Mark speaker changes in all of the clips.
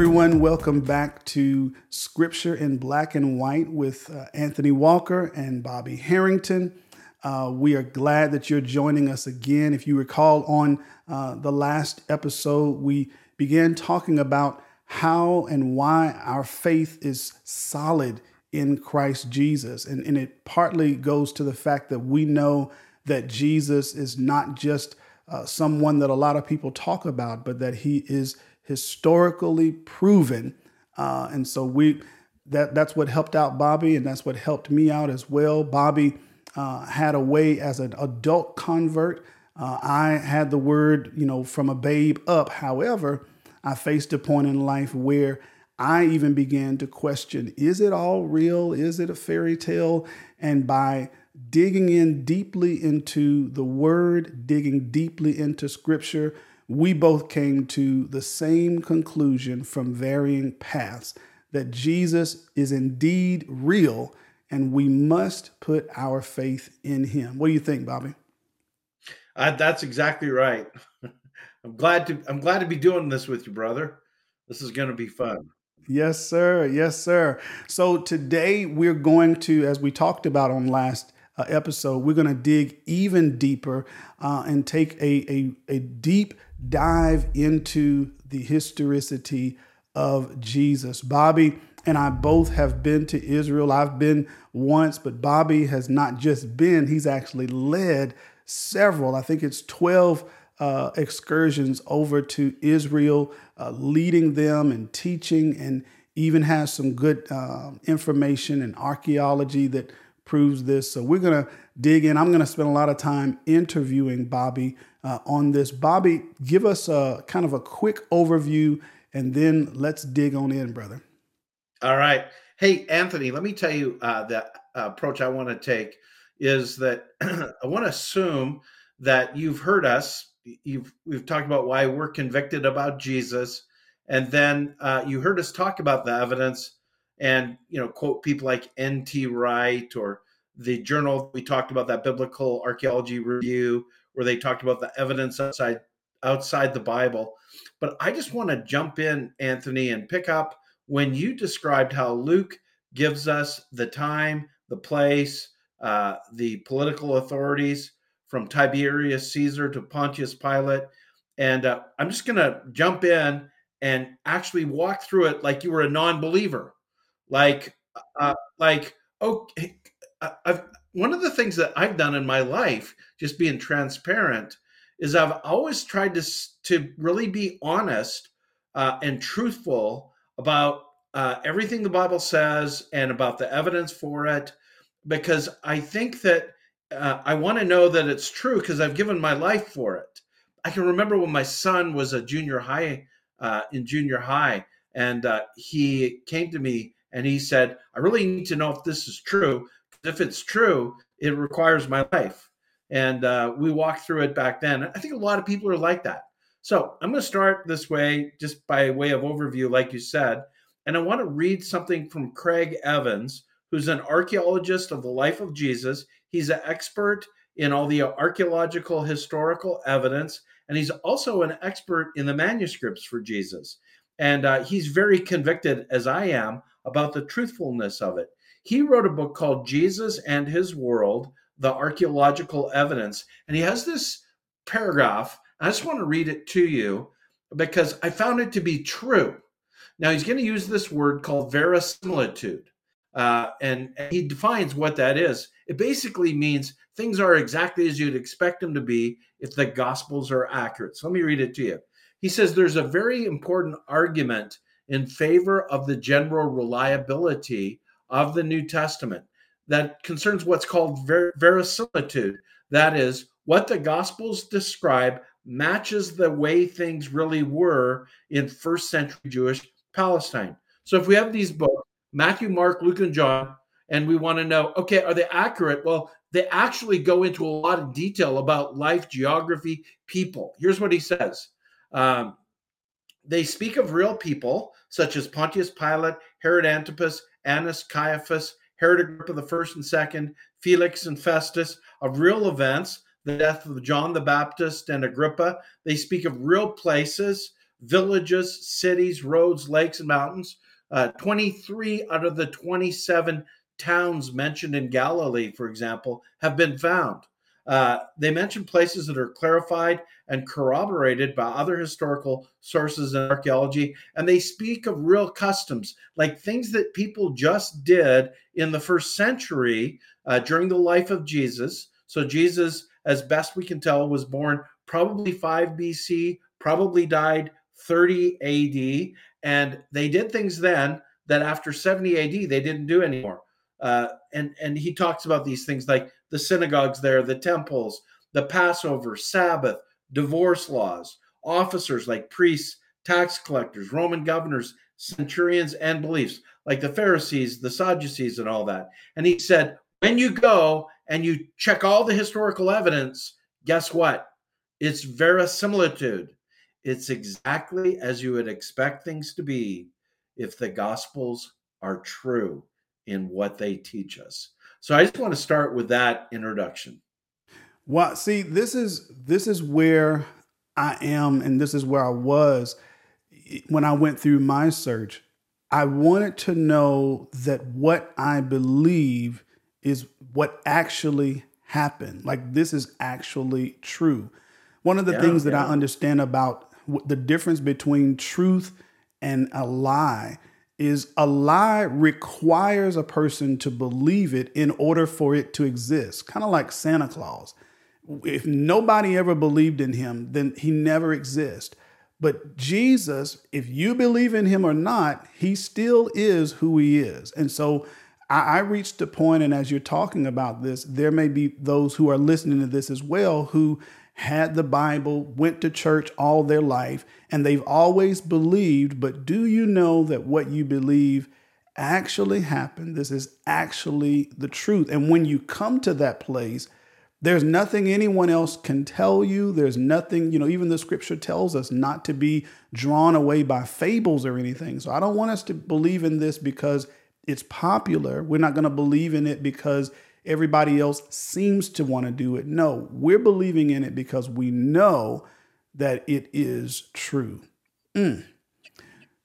Speaker 1: Everyone. Welcome back to Scripture in Black and White with uh, Anthony Walker and Bobby Harrington. Uh, we are glad that you're joining us again. If you recall, on uh, the last episode, we began talking about how and why our faith is solid in Christ Jesus. And, and it partly goes to the fact that we know that Jesus is not just uh, someone that a lot of people talk about, but that he is historically proven. Uh, and so we that that's what helped out Bobby, and that's what helped me out as well. Bobby uh, had a way as an adult convert. Uh, I had the word, you know, from a babe up. However, I faced a point in life where I even began to question: Is it all real? Is it a fairy tale? And by digging in deeply into the word, digging deeply into scripture, we both came to the same conclusion from varying paths that Jesus is indeed real and we must put our faith in him. What do you think, Bobby?
Speaker 2: Uh, that's exactly right. I'm glad to I'm glad to be doing this with you, brother. This is going to be fun.
Speaker 1: Yes, sir. Yes, sir. So today we're going to, as we talked about on last uh, episode, we're going to dig even deeper uh, and take a, a, a deep dive into the historicity of Jesus. Bobby and I both have been to Israel. I've been once, but Bobby has not just been, he's actually led several, I think it's 12 uh, excursions over to Israel, uh, leading them and teaching, and even has some good uh, information and archaeology that proves this. So we're going to dig in. I'm going to spend a lot of time interviewing Bobby uh, on this. Bobby, give us a kind of a quick overview and then let's dig on in, brother.
Speaker 2: All right. Hey, Anthony, let me tell you uh, the approach I want to take is that I want to assume that you've heard us. You've we've talked about why we're convicted about Jesus, and then uh, you heard us talk about the evidence and you know quote people like N.T. Wright or the journal we talked about that biblical archaeology review where they talked about the evidence outside outside the Bible. But I just want to jump in, Anthony, and pick up when you described how Luke gives us the time, the place, uh, the political authorities from Tiberius Caesar to Pontius Pilate. And uh, I'm just going to jump in and actually walk through it like you were a non believer like uh, like okay I've, one of the things that i've done in my life just being transparent is i've always tried to to really be honest uh, and truthful about uh, everything the bible says and about the evidence for it because i think that uh, i want to know that it's true because i've given my life for it. I can remember when my son was a junior high uh, in junior high and uh, he came to me and he said, I really need to know if this is true. If it's true, it requires my life. And uh, we walked through it back then. I think a lot of people are like that. So I'm going to start this way, just by way of overview, like you said. And I want to read something from Craig Evans, who's an archaeologist of the life of Jesus. He's an expert in all the archaeological historical evidence, and he's also an expert in the manuscripts for Jesus. And uh, he's very convicted, as I am, about the truthfulness of it. He wrote a book called Jesus and His World The Archaeological Evidence. And he has this paragraph. I just want to read it to you because I found it to be true. Now, he's going to use this word called verisimilitude. Uh, and, and he defines what that is. It basically means things are exactly as you'd expect them to be if the gospels are accurate. So let me read it to you. He says there's a very important argument in favor of the general reliability of the New Testament that concerns what's called ver- verisimilitude. That is, what the Gospels describe matches the way things really were in first century Jewish Palestine. So if we have these books, Matthew, Mark, Luke, and John, and we want to know, okay, are they accurate? Well, they actually go into a lot of detail about life, geography, people. Here's what he says um, they speak of real people such as Pontius Pilate, Herod Antipas, Annas, Caiaphas, Herod Agrippa the first and second, Felix and Festus, of real events, the death of John the Baptist and Agrippa. They speak of real places villages, cities, roads, lakes, and mountains. Uh, 23 out of the 27 towns mentioned in Galilee, for example, have been found. Uh, they mention places that are clarified and corroborated by other historical sources and archaeology, and they speak of real customs, like things that people just did in the first century uh, during the life of Jesus. So, Jesus, as best we can tell, was born probably 5 BC, probably died 30 AD, and they did things then that after 70 AD they didn't do anymore. Uh, and and he talks about these things like the synagogues there, the temples, the Passover, Sabbath, divorce laws, officers like priests, tax collectors, Roman governors, centurions, and beliefs like the Pharisees, the Sadducees, and all that. And he said, when you go and you check all the historical evidence, guess what? It's verisimilitude. It's exactly as you would expect things to be if the Gospels are true in what they teach us. So I just want to start with that introduction.
Speaker 1: Well, see, this is this is where I am, and this is where I was when I went through my search. I wanted to know that what I believe is what actually happened. Like this is actually true. One of the yeah, things that yeah. I understand about the difference between truth and a lie is a lie requires a person to believe it in order for it to exist, kind of like Santa Claus. If nobody ever believed in him, then he never exists. But Jesus, if you believe in him or not, he still is who he is. And so I, I reached a point, and as you're talking about this, there may be those who are listening to this as well who had the Bible, went to church all their life, and they've always believed. But do you know that what you believe actually happened? This is actually the truth. And when you come to that place, there's nothing anyone else can tell you. There's nothing, you know, even the scripture tells us not to be drawn away by fables or anything. So I don't want us to believe in this because it's popular. We're not going to believe in it because everybody else seems to want to do it. No, we're believing in it because we know that it is true. Mm.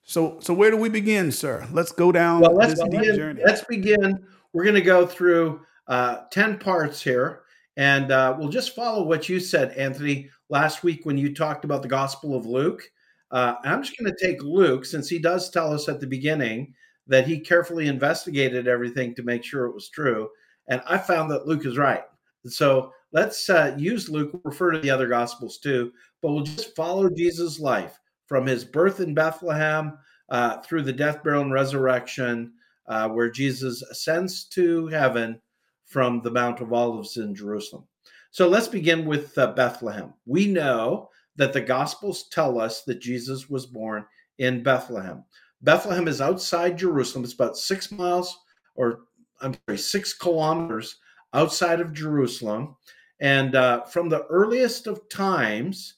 Speaker 1: So, so where do we begin, sir? Let's go down well, let's
Speaker 2: begin, journey. Let's begin. We're going to go through uh, 10 parts here, and uh, we'll just follow what you said, Anthony, last week when you talked about the Gospel of Luke. Uh, I'm just going to take Luke, since he does tell us at the beginning that he carefully investigated everything to make sure it was true. And I found that Luke is right. So let's uh, use Luke, refer to the other gospels too, but we'll just follow Jesus' life from his birth in Bethlehem uh, through the death, burial, and resurrection, uh, where Jesus ascends to heaven from the Mount of Olives in Jerusalem. So let's begin with uh, Bethlehem. We know that the Gospels tell us that Jesus was born in Bethlehem. Bethlehem is outside Jerusalem. It's about six miles or I'm sorry, six kilometers outside of Jerusalem. And uh, from the earliest of times,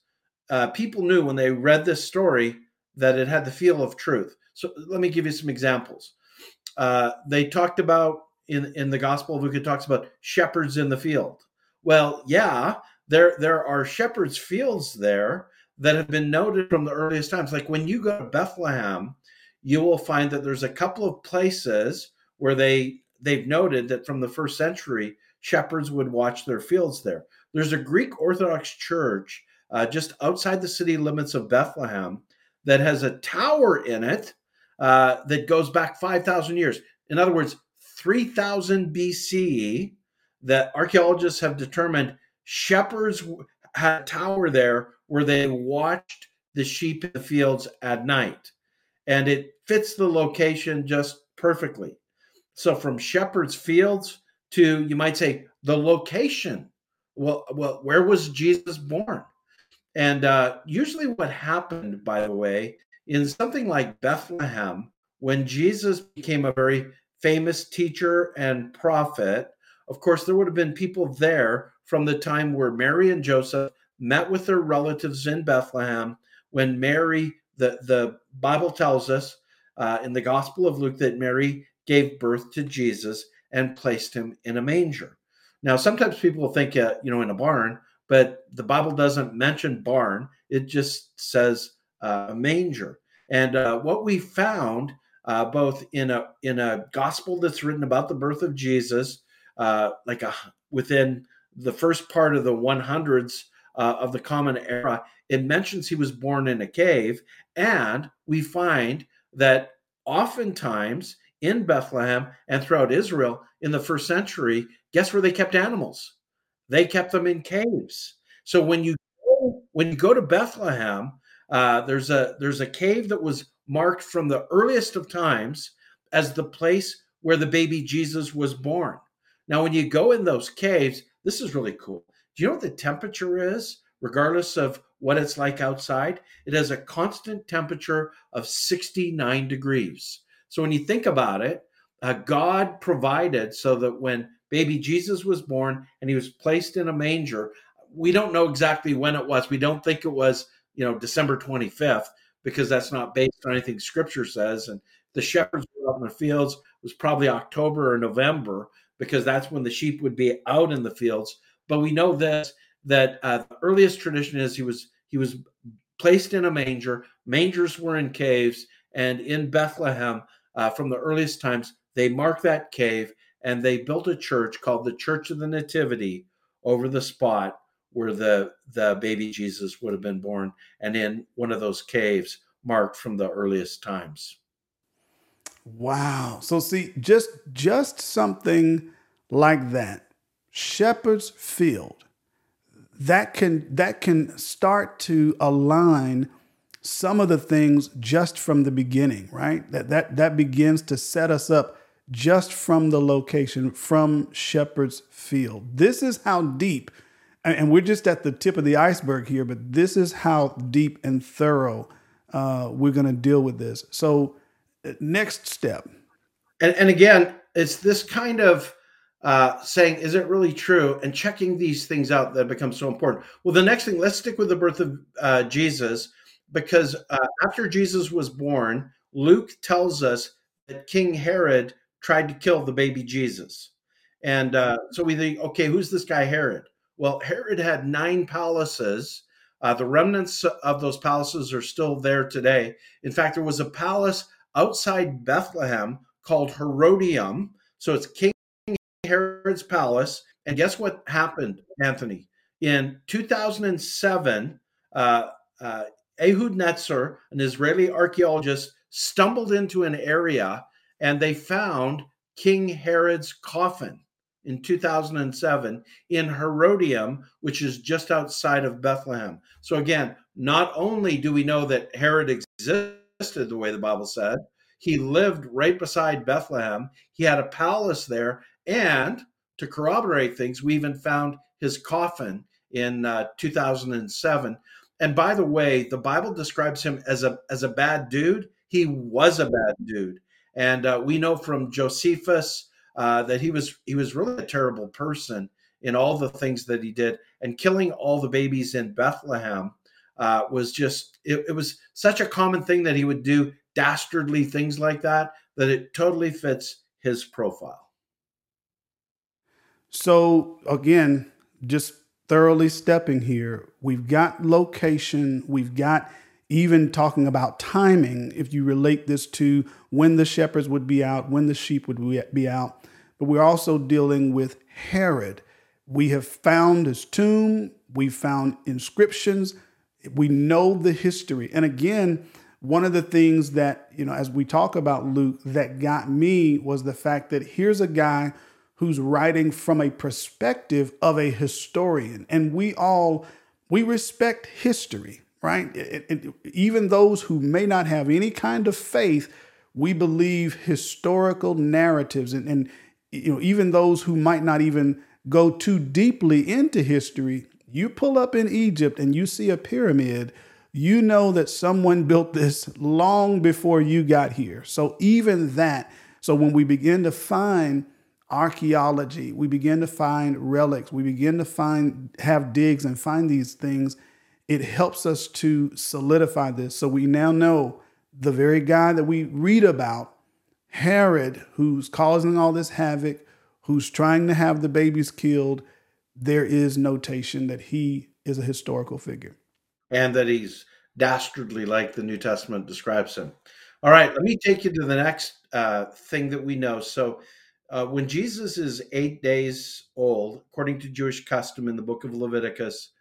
Speaker 2: uh, people knew when they read this story that it had the feel of truth. So let me give you some examples. Uh, they talked about in in the Gospel of Luke, it talks about shepherds in the field. Well, yeah, there there are shepherds' fields there that have been noted from the earliest times. Like when you go to Bethlehem, you will find that there's a couple of places where they they've noted that from the first century, shepherds would watch their fields there. There's a Greek Orthodox church uh, just outside the city limits of Bethlehem that has a tower in it uh, that goes back 5,000 years. In other words, 3000 BC, that archaeologists have determined shepherds had a tower there where they watched the sheep in the fields at night. And it fits the location just perfectly. So from Shepherd's Fields to you might say the location. Well, well, where was Jesus born? And uh, usually, what happened, by the way, in something like Bethlehem, when Jesus became a very famous teacher and prophet, of course, there would have been people there from the time where Mary and Joseph met with their relatives in Bethlehem. When Mary, the, the Bible tells us uh, in the Gospel of Luke that Mary gave birth to Jesus and placed him in a manger. Now, sometimes people think, uh, you know, in a barn, but the Bible doesn't mention barn. It just says uh, manger. And uh, what we found, uh, both in a in a gospel that's written about the birth of Jesus, uh, like a within the first part of the 100s uh, of the Common Era, it mentions he was born in a cave, and we find that oftentimes in Bethlehem and throughout Israel in the first century, guess where they kept animals? They kept them in caves. So when you go, when you go to Bethlehem, uh, there's a there's a cave that was marked from the earliest of times as the place where the baby Jesus was born. Now, when you go in those caves, this is really cool. Do you know what the temperature is, regardless of what it's like outside? It has a constant temperature of 69 degrees. So when you think about it, uh, God provided so that when baby Jesus was born and he was placed in a manger, we don't know exactly when it was. We don't think it was, you know, December 25th because that's not based on anything scripture says. And the shepherds were out in the fields it was probably October or November because that's when the sheep would be out in the fields. But we know this that uh, the earliest tradition is he was he was placed in a manger. Mangers were in caves, and in Bethlehem, uh, from the earliest times, they marked that cave and they built a church called the Church of the Nativity over the spot where the the baby Jesus would have been born, and in one of those caves marked from the earliest times.
Speaker 1: Wow. So see, just just something like that, Shepherd's Field, that can that can start to align some of the things just from the beginning, right? That that that begins to set us up just from the location from Shepherd's Field. This is how deep, and we're just at the tip of the iceberg here, but this is how deep and thorough uh, we're going to deal with this. So, uh, next step.
Speaker 2: And, and again, it's this kind of uh, saying, is it really true? And checking these things out that becomes so important. Well, the next thing, let's stick with the birth of uh, Jesus because uh, after Jesus was born, Luke tells us that King Herod tried to kill the baby Jesus. And uh, so we think, okay, who's this guy Herod? Well, Herod had nine palaces. Uh, the remnants of those palaces are still there today. In fact, there was a palace outside Bethlehem called Herodium. So it's King Herod's palace. And guess what happened, Anthony? In 2007, uh, uh, Ehud Netzer, an Israeli archaeologist, stumbled into an area and they found King Herod's coffin in 2007 in Herodium, which is just outside of Bethlehem. So, again, not only do we know that Herod existed the way the Bible said, he lived right beside Bethlehem, he had a palace there, and to corroborate things, we even found his coffin in uh, 2007. And by the way, the Bible describes him as a as a bad dude. He was a bad dude, and uh, we know from Josephus uh, that he was he was really a terrible person in all the things that he did, and killing all the babies in Bethlehem uh, was just it, it was such a common thing that he would do dastardly things like that that it totally fits his profile.
Speaker 1: So again, just thoroughly stepping here. We've got location, we've got even talking about timing, if you relate this to when the shepherds would be out, when the sheep would be out. But we're also dealing with Herod. We have found his tomb, we found inscriptions, we know the history. And again, one of the things that, you know, as we talk about Luke, that got me was the fact that here's a guy who's writing from a perspective of a historian. And we all, we respect history, right? It, it, even those who may not have any kind of faith, we believe historical narratives. And, and, you know, even those who might not even go too deeply into history, you pull up in Egypt and you see a pyramid, you know that someone built this long before you got here. So even that, so when we begin to find archaeology, we begin to find relics, we begin to find have digs and find these things, it helps us to solidify this. So we now know the very guy that we read about, Herod, who's causing all this havoc, who's trying to have the babies killed, there is notation that he is a historical figure.
Speaker 2: And that he's dastardly like the New Testament describes him. All right, let me take you to the next uh, thing that we know. So, uh, when Jesus is eight days old, according to Jewish custom in the book of Leviticus,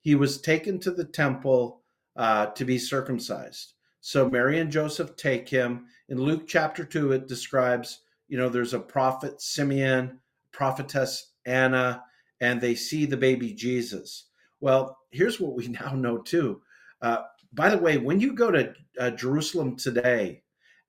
Speaker 2: he was taken to the temple uh, to be circumcised. So Mary and Joseph take him. In Luke chapter 2, it describes, you know, there's a prophet Simeon, prophetess Anna, and they see the baby Jesus. Well, here's what we now know too. Uh, by the way, when you go to uh, Jerusalem today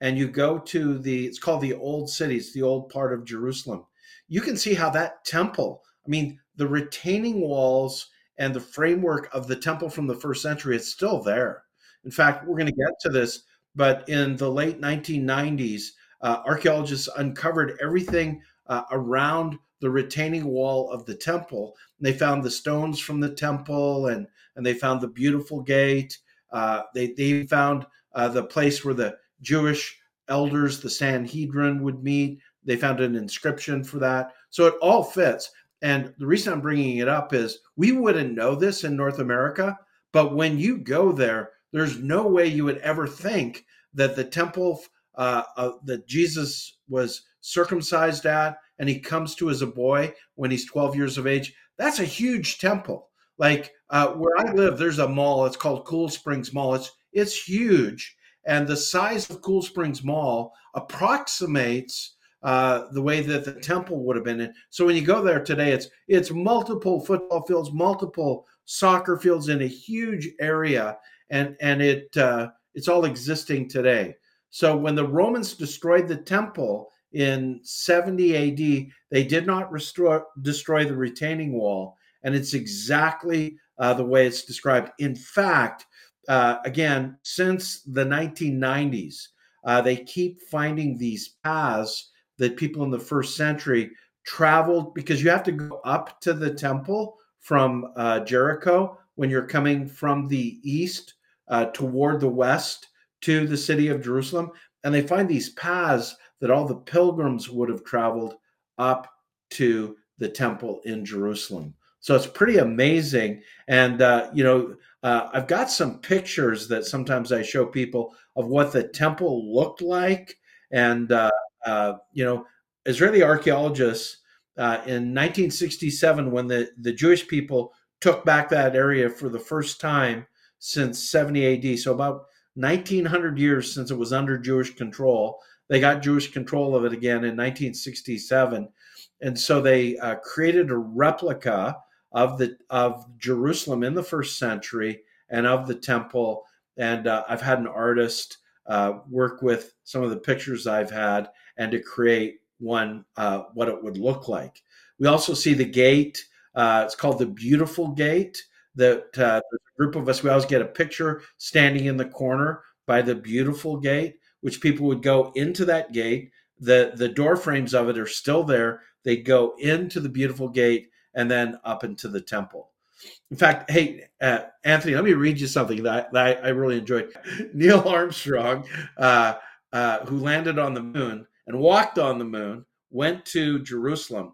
Speaker 2: and you go to the, it's called the Old City, it's the old part of Jerusalem, you can see how that temple, I mean, the retaining walls and the framework of the temple from the first century, it's still there. In fact, we're going to get to this, but in the late 1990s, uh, archaeologists uncovered everything uh, around the retaining wall of the temple. And they found the stones from the temple and, and they found the beautiful gate. Uh, they, they found uh, the place where the Jewish elders, the Sanhedrin, would meet. They found an inscription for that. So it all fits. And the reason I'm bringing it up is we wouldn't know this in North America, but when you go there, there's no way you would ever think that the temple uh, uh, that Jesus was circumcised at and he comes to as a boy when he's 12 years of age, that's a huge temple. Like uh, where I live, there's a mall. It's called Cool Springs Mall. It's it's huge, and the size of Cool Springs Mall approximates uh, the way that the temple would have been. In. So when you go there today, it's it's multiple football fields, multiple soccer fields in a huge area, and and it uh, it's all existing today. So when the Romans destroyed the temple in 70 AD, they did not restore, destroy the retaining wall, and it's exactly uh, the way it's described. In fact, uh, again, since the 1990s, uh, they keep finding these paths that people in the first century traveled because you have to go up to the temple from uh, Jericho when you're coming from the east uh, toward the west to the city of Jerusalem. And they find these paths that all the pilgrims would have traveled up to the temple in Jerusalem. So it's pretty amazing. And, uh, you know, uh, I've got some pictures that sometimes I show people of what the temple looked like. And, uh, uh you know, Israeli archaeologists uh, in 1967, when the, the Jewish people took back that area for the first time since 70 AD, so about 1900 years since it was under Jewish control, they got Jewish control of it again in 1967. And so they uh, created a replica of the of Jerusalem in the first century and of the temple. And uh, I've had an artist uh, work with some of the pictures I've had and to create one uh, what it would look like. We also see the gate. Uh, it's called the Beautiful Gate. That uh, a group of us we always get a picture standing in the corner by the Beautiful Gate, which people would go into that gate. the The door frames of it are still there. They go into the Beautiful Gate and then up into the temple. In fact, hey, uh, Anthony, let me read you something that, that I, really enjoyed. Neil Armstrong, uh, uh, who landed on the moon and walked on the moon, went to Jerusalem.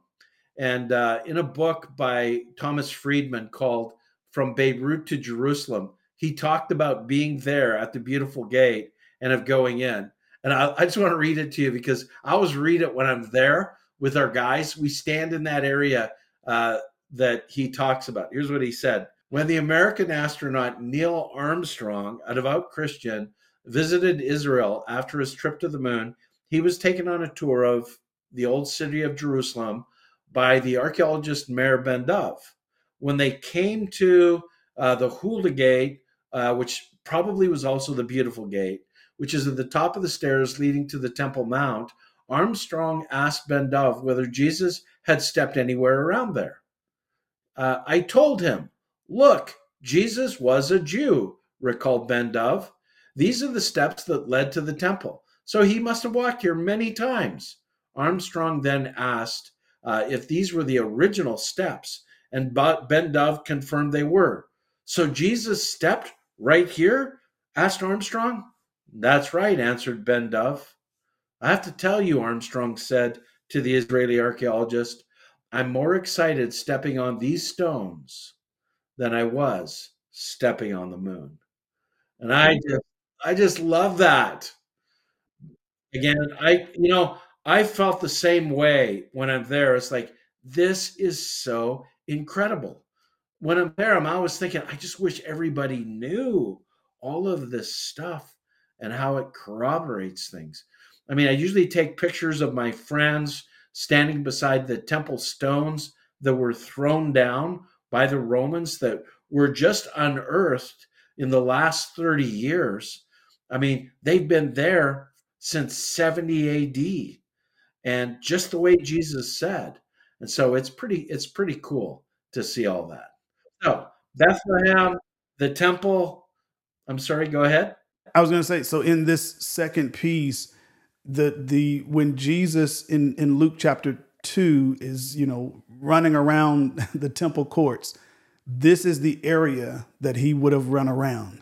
Speaker 2: And uh, in a book by Thomas Friedman called From Beirut to Jerusalem, he talked about being there at the beautiful gate and of going in. And I, I just want to read it to you because I always read it when I'm there with our guys. We stand in that area uh, that he talks about. Here's what he said When the American astronaut Neil Armstrong, a devout Christian, visited Israel after his trip to the moon, he was taken on a tour of the old city of Jerusalem by the archaeologist Meir Ben Dov. When they came to uh, the Hulda Gate, uh, which probably was also the Beautiful Gate, which is at the top of the stairs leading to the Temple Mount, Armstrong asked Ben Dov whether Jesus had stepped anywhere around there. Uh, I told him, Look, Jesus was a Jew, recalled Ben Dov. These are the steps that led to the temple. So he must have walked here many times. Armstrong then asked uh, if these were the original steps, and Ben Dov confirmed they were. So Jesus stepped right here? asked Armstrong. That's right, answered Ben Dov. I have to tell you, Armstrong said to the Israeli archaeologist, I'm more excited stepping on these stones than I was stepping on the moon. And I mm. just I just love that. Again, I you know, I felt the same way when I'm there. It's like this is so incredible. When I'm there, I'm always thinking, I just wish everybody knew all of this stuff and how it corroborates things. I mean, I usually take pictures of my friends standing beside the temple stones that were thrown down by the Romans that were just unearthed in the last 30 years. I mean, they've been there since 70 AD and just the way Jesus said. And so it's pretty it's pretty cool to see all that. So, Bethlehem, the temple, I'm sorry, go ahead.
Speaker 1: I was going to say so in this second piece the the when Jesus in in Luke chapter 2 is, you know, running around the temple courts, this is the area that he would have run around.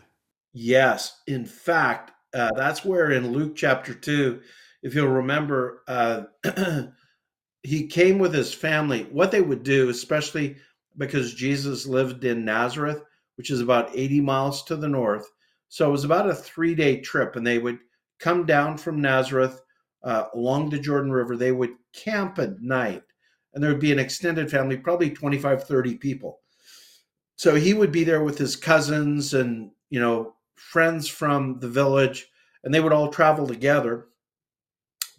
Speaker 2: Yes. In fact, uh, that's where in Luke chapter 2, if you'll remember, uh, he came with his family. What they would do, especially because Jesus lived in Nazareth, which is about 80 miles to the north. So it was about a three day trip, and they would come down from Nazareth uh, along the Jordan River. They would camp at night, and there would be an extended family, probably 25, 30 people. So he would be there with his cousins and, you know, friends from the village, and they would all travel together,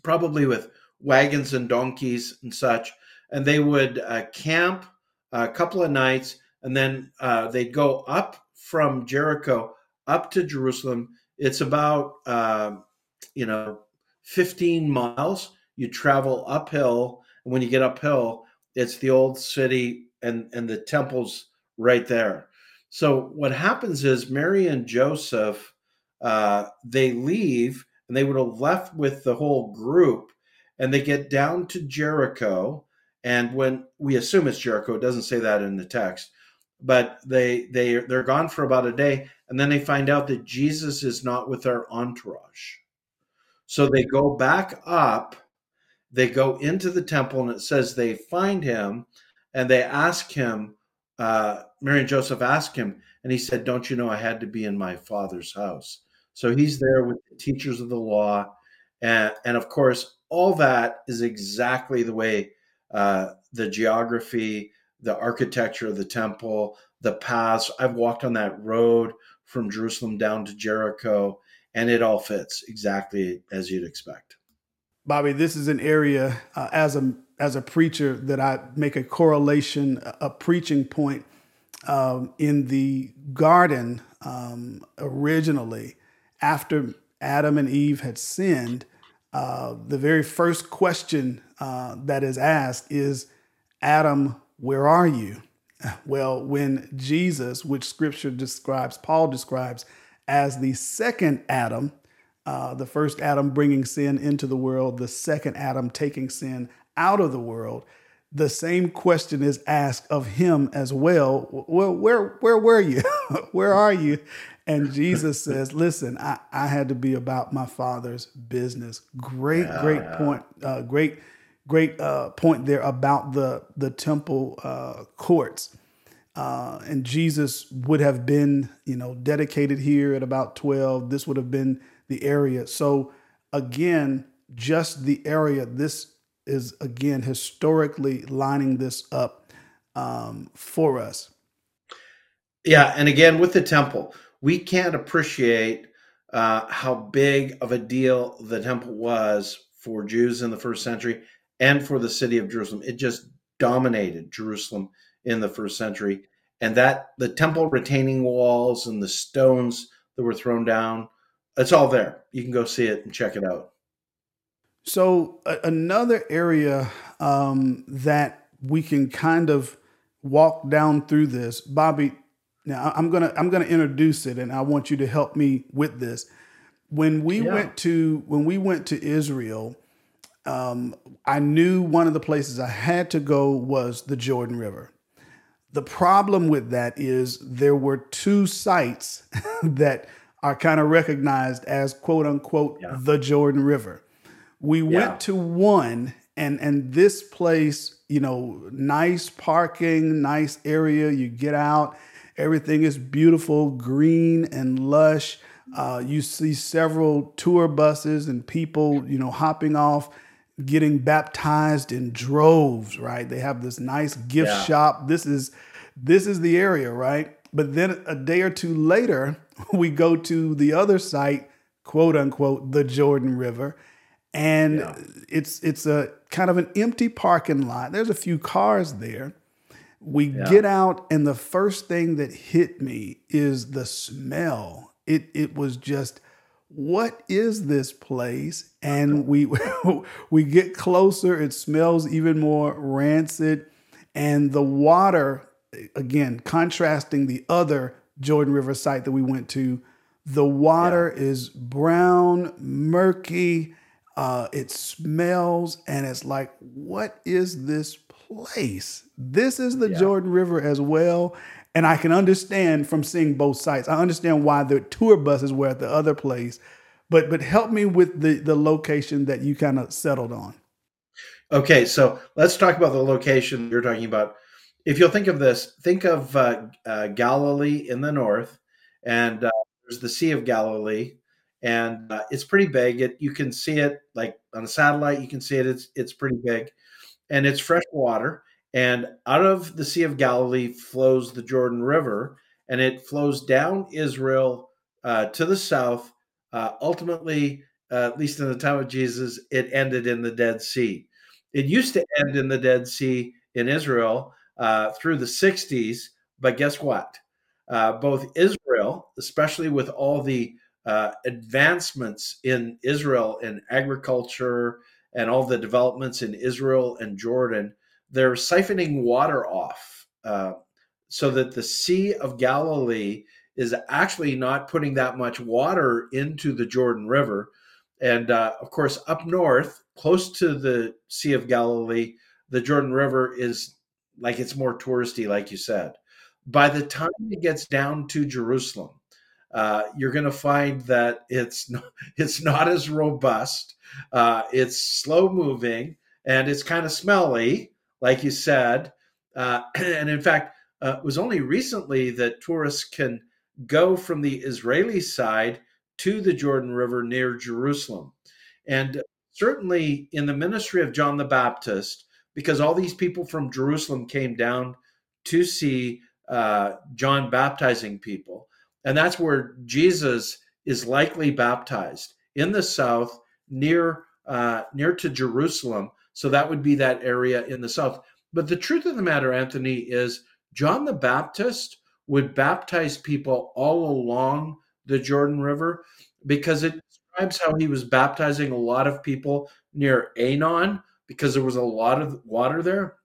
Speaker 2: probably with wagons and donkeys and such. And they would uh, camp a couple of nights, and then uh, they'd go up from Jericho up to Jerusalem. It's about, uh, you know, 15 miles. You travel uphill. And when you get uphill, it's the old city and, and the temples right there. So what happens is Mary and Joseph, uh, they leave and they would have left with the whole group and they get down to Jericho. And when we assume it's Jericho, it doesn't say that in the text, but they they they're gone for about a day, and then they find out that Jesus is not with their entourage. So they go back up, they go into the temple, and it says they find him, and they ask him. Uh, Mary and Joseph ask him, and he said, "Don't you know I had to be in my father's house?" So he's there with the teachers of the law, and and of course all that is exactly the way uh, the geography, the architecture of the temple, the paths. I've walked on that road from Jerusalem down to Jericho, and it all fits exactly as you'd expect.
Speaker 1: Bobby, this is an area uh, as a as a preacher that I make a correlation, a preaching point um, in the garden um, originally after Adam and Eve had sinned uh, the very first question uh, that is asked is, Adam, where are you? Well, when Jesus, which scripture describes, Paul describes as the second Adam, uh, the first Adam bringing sin into the world, the second Adam taking sin out of the world, the same question is asked of him as well. Well, where where were you? where are you? And Jesus says, "Listen, I, I had to be about my Father's business." Great, yeah, great yeah. point. Uh, great, great uh, point there about the the temple uh, courts. Uh, and Jesus would have been, you know, dedicated here at about twelve. This would have been the area. So again, just the area. This is again historically lining this up um, for us.
Speaker 2: Yeah, and again with the temple, we can't appreciate uh, how big of a deal the temple was for Jews in the first century and for the city of Jerusalem. It just dominated Jerusalem in the first century, and that the temple retaining walls and the stones that were thrown down, it's all there. You can go see it and check it out.
Speaker 1: So a- another area um, that we can kind of walk down through this, Bobby. Now I'm gonna I'm gonna introduce it, and I want you to help me with this. When we yeah. went to when we went to Israel, um, I knew one of the places I had to go was the Jordan River. The problem with that is there were two sites that are kind of recognized as quote unquote yeah. the Jordan River. We yeah. went to one and and this place, you know, nice parking, nice area, you get out, Everything is beautiful, green and lush. Uh, you see several tour buses and people, you know, hopping off, getting baptized in droves. Right? They have this nice gift
Speaker 2: Yeah.
Speaker 1: shop. This is this is the area, right? But then a day or two later, we go to the other site, quote unquote, the Jordan River, and
Speaker 2: Yeah.
Speaker 1: it's it's a kind of an empty parking lot. There's a few cars there. We
Speaker 2: Yeah.
Speaker 1: get out, and the first thing that hit me is the smell. It it was just, what is this place? And we we get closer. It smells even more rancid, and the water again contrasting the other Jordan River site that we went to. The water is brown, murky. Uh, it smells, and it's like, what is this place? This is the
Speaker 2: Yeah.
Speaker 1: Jordan River as well. And I can understand from seeing both sites. I understand why the tour buses were at the other place, but but help me with the the location that you kind of settled on.
Speaker 2: Okay, so let's talk about the location you're talking about. If you'll think of this, think of uh, uh, Galilee in the north, and uh, there's the Sea of Galilee, and uh, it's pretty big. It you can see it like on a satellite. You can see it. It's it's pretty big, and it's fresh water. And out of the Sea of Galilee flows the Jordan River, and it flows down Israel uh, to the south. Uh, ultimately, uh, at least in the time of Jesus, it ended in the Dead Sea. It used to end in the Dead Sea in Israel uh, through the 60s, but guess what? Uh, both Israel, especially with all the uh, advancements in Israel in agriculture and all the developments in Israel and Jordan, they're siphoning water off uh, so that the Sea of Galilee is actually not putting that much water into the Jordan River. And uh, of course, up north, close to the Sea of Galilee, the Jordan River is like it's more touristy, like you said. By the time it gets down to Jerusalem, uh, you're going to find that it's not, it's not as robust. Uh, it's slow moving and it's kind of smelly, like you said. Uh, and in fact, uh, it was only recently that tourists can go from the Israeli side to the Jordan River near Jerusalem. And certainly in the ministry of John the Baptist, because all these people from Jerusalem came down to see uh, John baptizing people. And that's where Jesus is likely baptized in the south near uh, near to Jerusalem. So that would be that area in the south. But the truth of the matter, Anthony, is John the Baptist would baptize people all along the Jordan River because it describes how he was baptizing a lot of people near Aenon because there was a lot of water there.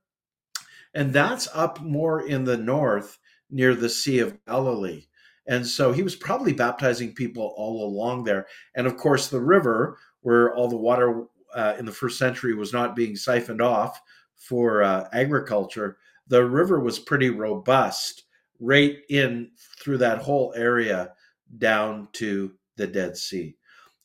Speaker 2: And that's up more in the north near the Sea of Galilee. And so he was probably baptizing people all along there. And of course, the river, where all the water uh, in the first century was not being siphoned off for uh, agriculture, the river was pretty robust right in through that whole area down to the Dead Sea.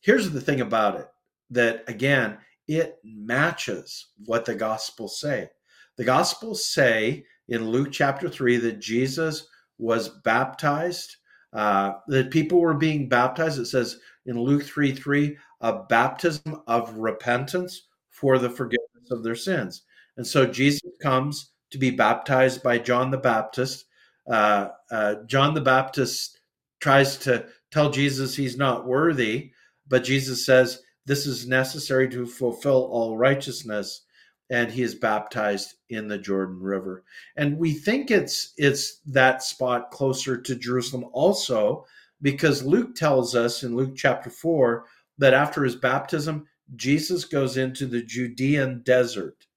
Speaker 2: Here's the thing about it that, again, it matches what the Gospels say. The Gospels say in Luke chapter 3 that Jesus was baptized, uh, that people were being baptized. It says in Luke 3 3, a baptism of repentance for the forgiveness of their sins. And so Jesus comes to be baptized by John the Baptist. Uh, uh, John the Baptist tries to tell Jesus he's not worthy, but Jesus says, This is necessary to fulfill all righteousness. And he is baptized in the Jordan River. And we think it's it's that spot closer to Jerusalem also, because Luke tells us in Luke chapter 4 that after his baptism, Jesus goes into the Judean desert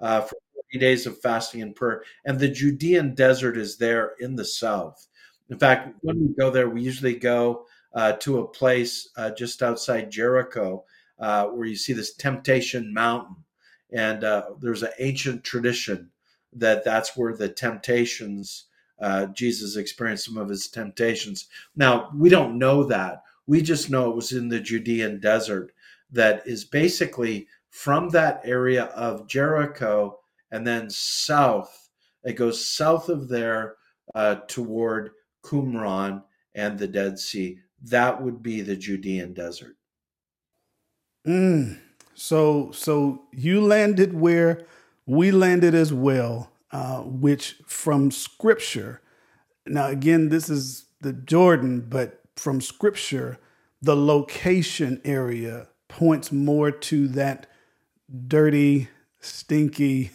Speaker 2: uh, for 40 days of fasting and prayer. And the Judean desert is there in the south. In fact, when we go there, we usually go uh, to a place uh, just outside Jericho uh, where you see this temptation mountain. And uh, there's an ancient tradition that that's where the temptations, uh, Jesus experienced some of his temptations. Now, we don't know that. We just know it was in the Judean desert that is basically from that area of Jericho and then south. It goes south of there uh, toward Qumran and the Dead Sea. That would be the Judean desert.
Speaker 1: Mm. So, so you landed where we landed as well, uh, which from Scripture. Now, again, this is the Jordan, but from Scripture, the location area points more to that dirty, stinky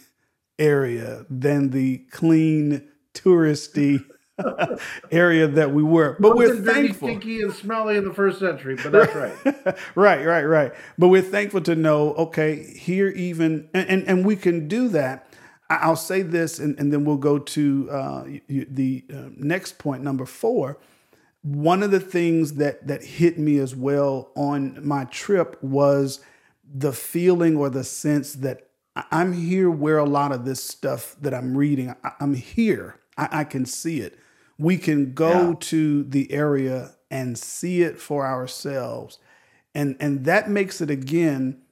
Speaker 1: area than the clean, touristy area that we were. But we're
Speaker 2: dirty,
Speaker 1: thankful.
Speaker 2: stinky, and smelly in the first century, but that's right.
Speaker 1: right, right, right. But we're thankful to know, okay, here even, and, and, and we can do that. I'll say this, and, and then we'll go to uh, the uh, next point, number four. One of the things that that hit me as well on my trip was the feeling or the sense that I'm here where a lot of this stuff that I'm reading, I- I'm here. I, I can see it. We can go
Speaker 2: Yeah.
Speaker 1: to the area and see it for ourselves. And and that makes it again,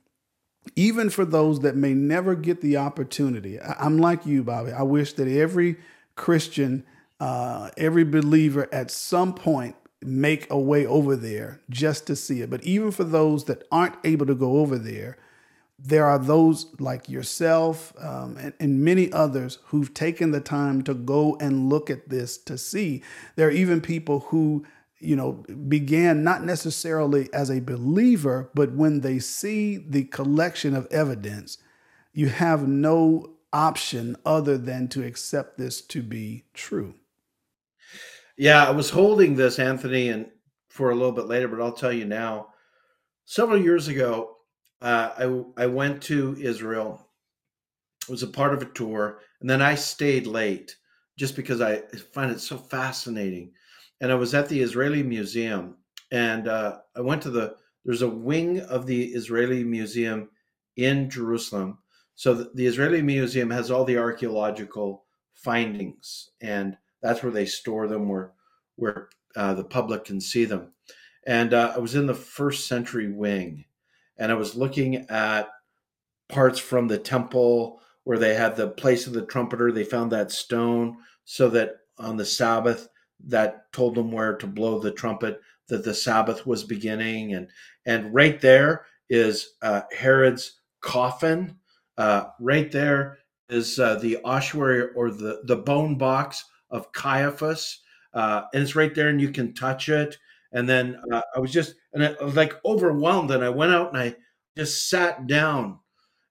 Speaker 1: even for those that may never get the opportunity. I, I'm like you, Bobby. I wish that every Christian, uh, every believer at some point make a way over there just to see it. But even for those that aren't able to go over there, there are those like yourself um, and, and many others who've taken the time to go and look at this to see. There are even people who, you know, began not necessarily as a believer, but when they see the collection of evidence, you have no option other than to accept this to be true.
Speaker 2: Yeah, I was holding this, Anthony, and for a little bit later, but I'll tell you now. Several years ago, uh, I I went to Israel. It was a part of a tour, and then I stayed late just because I find it so fascinating. And I was at the Israeli Museum, and uh, I went to the. There's a wing of the Israeli Museum in Jerusalem. So the, the Israeli Museum has all the archaeological findings, and that's where they store them, where where uh, the public can see them. And uh, I was in the first century wing, and I was looking at parts from the temple where they had the place of the trumpeter. They found that stone so that on the Sabbath that told them where to blow the trumpet that the Sabbath was beginning, and and right there is uh, Herod's coffin. Uh, right there is uh, the ossuary or the the bone box of Caiaphas, uh, and it's right there, and you can touch it. And then uh, I was just and I was like overwhelmed, and I went out and I just sat down,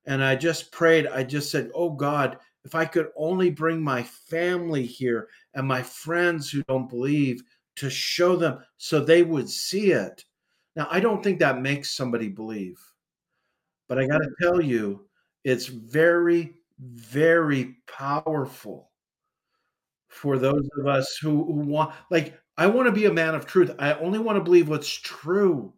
Speaker 2: and I just prayed. I just said, "Oh God, if I could only bring my family here and my friends who don't believe to show them so they would see it." Now I don't think that makes somebody believe, but I got to tell you, it's very, very powerful for those of us who, who want like i want to be a man of truth i only want to believe what's true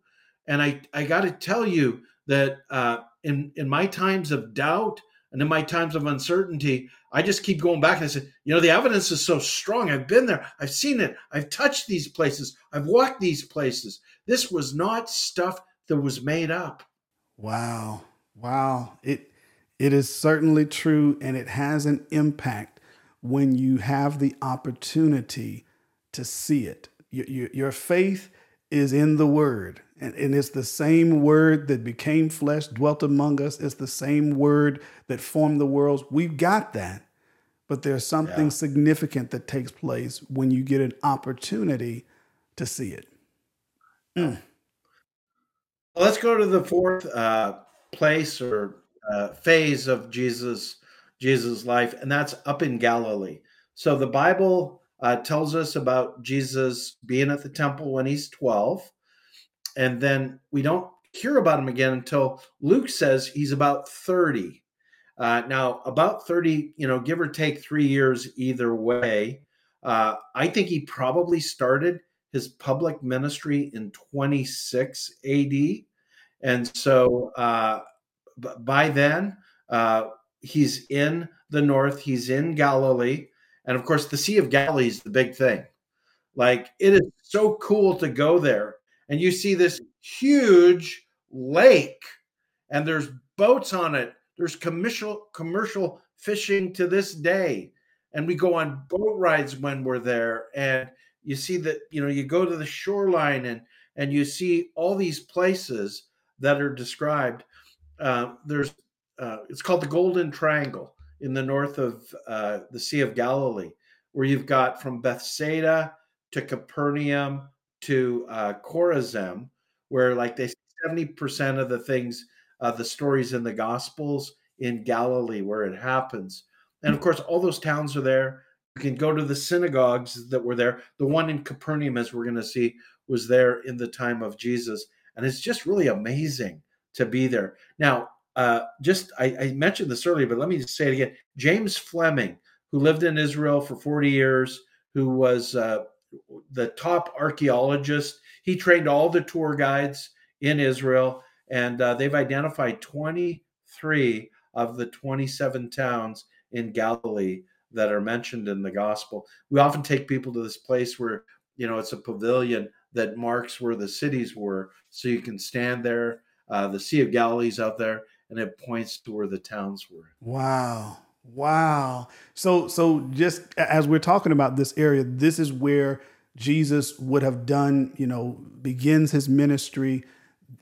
Speaker 2: and i i got to tell you that uh in in my times of doubt and in my times of uncertainty i just keep going back and i said you know the evidence is so strong. I've been there. I've seen it. I've touched these places. I've walked these places. This was not stuff that was made up.
Speaker 1: Wow. Wow. It it is certainly true and it has an impact when you have the opportunity to see it. Your, your, your faith is in the word and, and it's the same word that became flesh, dwelt among us. It's the same word that formed the worlds. We've got that. But there's something
Speaker 2: yeah
Speaker 1: significant that takes place when you get an opportunity to see it. Mm.
Speaker 2: Let's go to the fourth uh, place or uh, phase of Jesus Jesus' life, and that's up in Galilee. So the Bible uh, tells us about Jesus being at the temple when he's twelve, and then we don't hear about him again until Luke says he's about thirty. Uh, now, about thirty, you know, give or take three years either way. Uh, I think he probably started his public ministry in 26 AD. And so uh, b- by then, uh, he's in the north, he's in Galilee. And of course, the Sea of Galilee is the big thing. Like, it is so cool to go there. And you see this huge lake, and there's boats on it. There's commercial commercial fishing to this day. and we go on boat rides when we're there and you see that you know you go to the shoreline and and you see all these places that are described uh, there's uh, it's called the golden triangle in the north of uh, the sea of galilee where you've got from bethsaida to capernaum to uh, chorazin where like they 70% of the things uh, the stories in the gospels in galilee where it happens and of course, all those towns are there. You can go to the synagogues that were there. The one in Capernaum, as we're going to see, was there in the time of Jesus. And it's just really amazing to be there. Now, uh, just I, I mentioned this earlier, but let me just say it again. James Fleming, who lived in Israel for 40 years, who was uh, the top archaeologist, he trained all the tour guides in Israel, and uh, they've identified 23 of the 27 towns in Galilee that are mentioned in the gospel. We often take people to this place where, you know, it's a pavilion that marks where the cities were. So you can stand there. Uh, the Sea of Galilee's out there and it points to where the towns were.
Speaker 1: Wow. Wow. So so just as we're talking about this area, this is where Jesus would have done, you know, begins his ministry.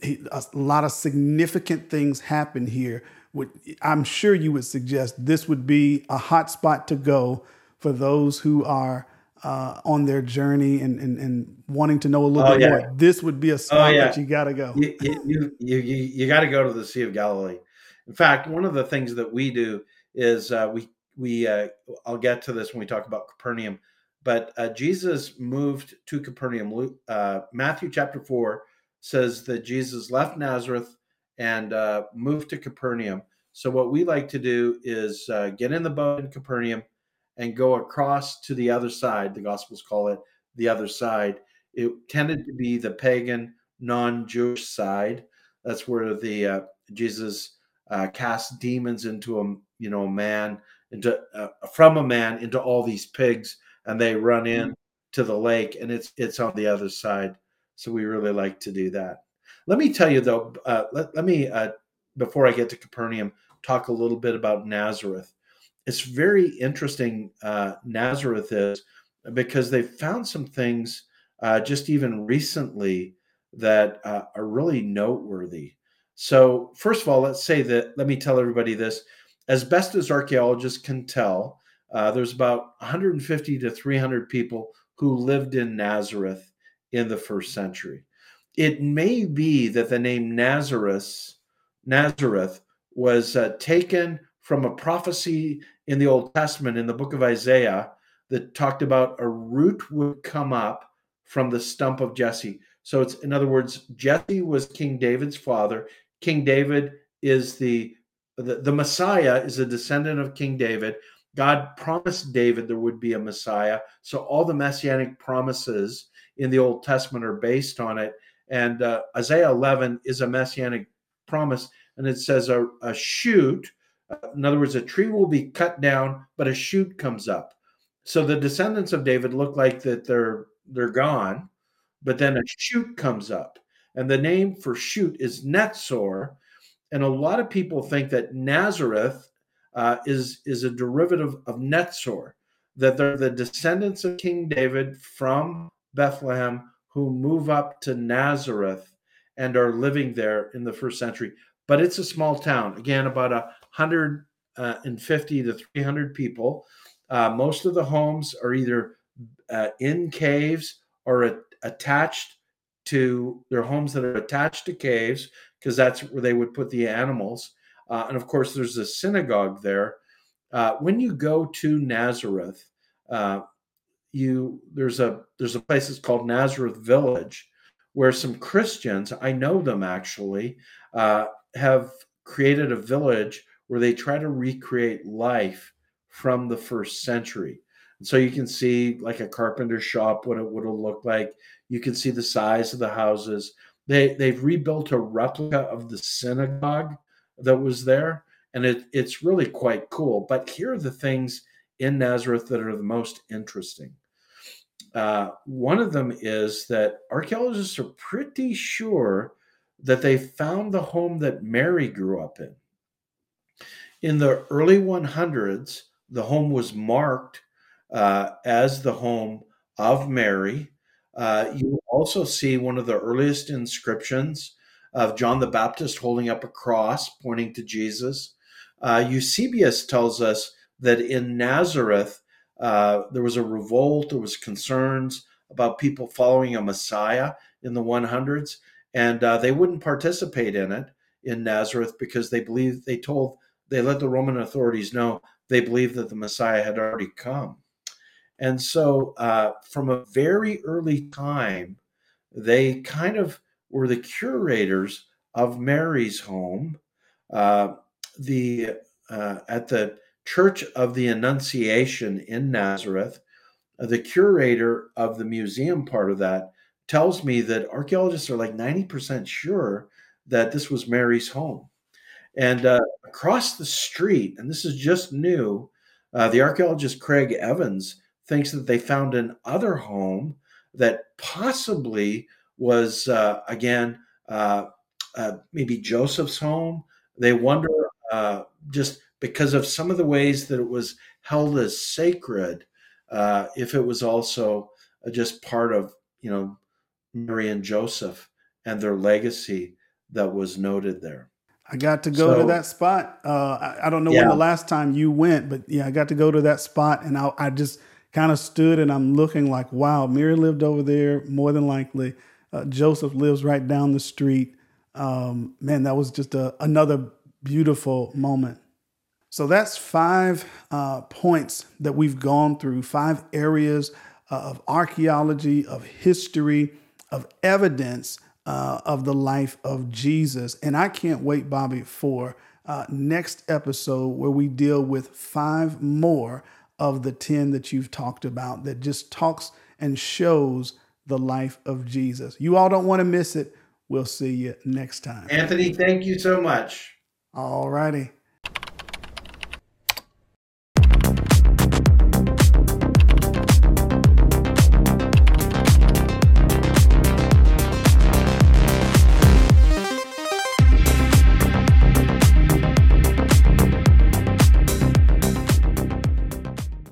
Speaker 1: He, a lot of significant things happen here would I'm sure you would suggest this would be a hot spot to go for those who are uh, on their journey and, and, and wanting to know a little oh, bit yeah. more. This would be a oh, spot oh, yeah. that you got to go.
Speaker 2: You you you, you, you got to go to the Sea of Galilee. In fact, one of the things that we do is uh, we we uh, I'll get to this when we talk about Capernaum, but uh, Jesus moved to Capernaum. Uh, Matthew chapter four says that Jesus left Nazareth and uh, move to Capernaum. So what we like to do is uh, get in the boat in Capernaum and go across to the other side. The Gospels call it the other side. It tended to be the pagan, non-Jewish side. That's where the Jesus uh, cast demons into a you know a man into uh, from a man into all these pigs, and they run in mm-hmm. to the lake, and it's it's on the other side. So we really like to do that. Let me tell you though, uh, let, let me, uh, before I get to Capernaum, talk a little bit about Nazareth. It's very interesting, uh, Nazareth is, because they've found some things uh, just even recently that uh, are really noteworthy. So, first of all, let's say that, let me tell everybody this. As best as archaeologists can tell, uh, there's about 150 to 300 people who lived in Nazareth in the first century it may be that the name Nazareth, Nazareth was uh, taken from a prophecy in the Old Testament in the book of Isaiah that talked about a root would come up from the stump of Jesse. So it's in other words, Jesse was King David's father. King David is the the, the Messiah is a descendant of King David. God promised David there would be a Messiah. So all the messianic promises in the Old Testament are based on it. And uh, Isaiah 11 is a messianic promise, and it says a, a shoot, uh, in other words, a tree will be cut down, but a shoot comes up. So the descendants of David look like that they're they're gone, but then a shoot comes up, and the name for shoot is Netzer, and a lot of people think that Nazareth uh, is is a derivative of Netzer, that they're the descendants of King David from Bethlehem who move up to Nazareth and are living there in the first century. But it's a small town, again, about a 150 to 300 people. Uh, most of the homes are either uh, in caves or a- attached to their homes that are attached to caves, because that's where they would put the animals. Uh, and of course, there's a synagogue there. Uh, when you go to Nazareth, uh, you there's a there's a place that's called Nazareth Village, where some Christians I know them actually uh, have created a village where they try to recreate life from the first century. And so you can see like a carpenter shop what it would have looked like. You can see the size of the houses. They they've rebuilt a replica of the synagogue that was there, and it, it's really quite cool. But here are the things in Nazareth that are the most interesting. Uh, one of them is that archaeologists are pretty sure that they found the home that Mary grew up in. In the early 100s, the home was marked uh, as the home of Mary. Uh, you also see one of the earliest inscriptions of John the Baptist holding up a cross pointing to Jesus. Uh, Eusebius tells us that in Nazareth, uh, there was a revolt, there was concerns about people following a Messiah in the 100s, and uh, they wouldn't participate in it in Nazareth because they believed they told they let the Roman authorities know they believed that the Messiah had already come. And so, uh, from a very early time, they kind of were the curators of Mary's home. Uh, the uh, at the Church of the Annunciation in Nazareth, uh, the curator of the museum part of that tells me that archaeologists are like 90% sure that this was Mary's home. And uh, across the street, and this is just new, uh, the archaeologist Craig Evans thinks that they found an other home that possibly was, uh, again, uh, uh, maybe Joseph's home. They wonder uh, just because of some of the ways that it was held as sacred, if it was also just part of, you know, Mary and Joseph and their legacy that was noted there.
Speaker 1: I got to go so, to that spot. Uh, I, I, don't know yeah. when the last time you went, but yeah, I got to go to that spot, and I, I just kind of stood and I'm looking like, wow, Mary lived over there, more than likely. Uh, Joseph lives right down the street. Um, man, that was just a, another beautiful moment. So that's five uh, points that we've gone through, five areas uh, of archaeology, of history, of evidence uh, of the life of Jesus. And I can't wait, Bobby, for uh, next episode where we deal with five more of the 10 that you've talked about that just talks and shows the life of Jesus. You all don't want to miss it. We'll see you next time.
Speaker 2: Anthony, thank you so much.
Speaker 1: All righty.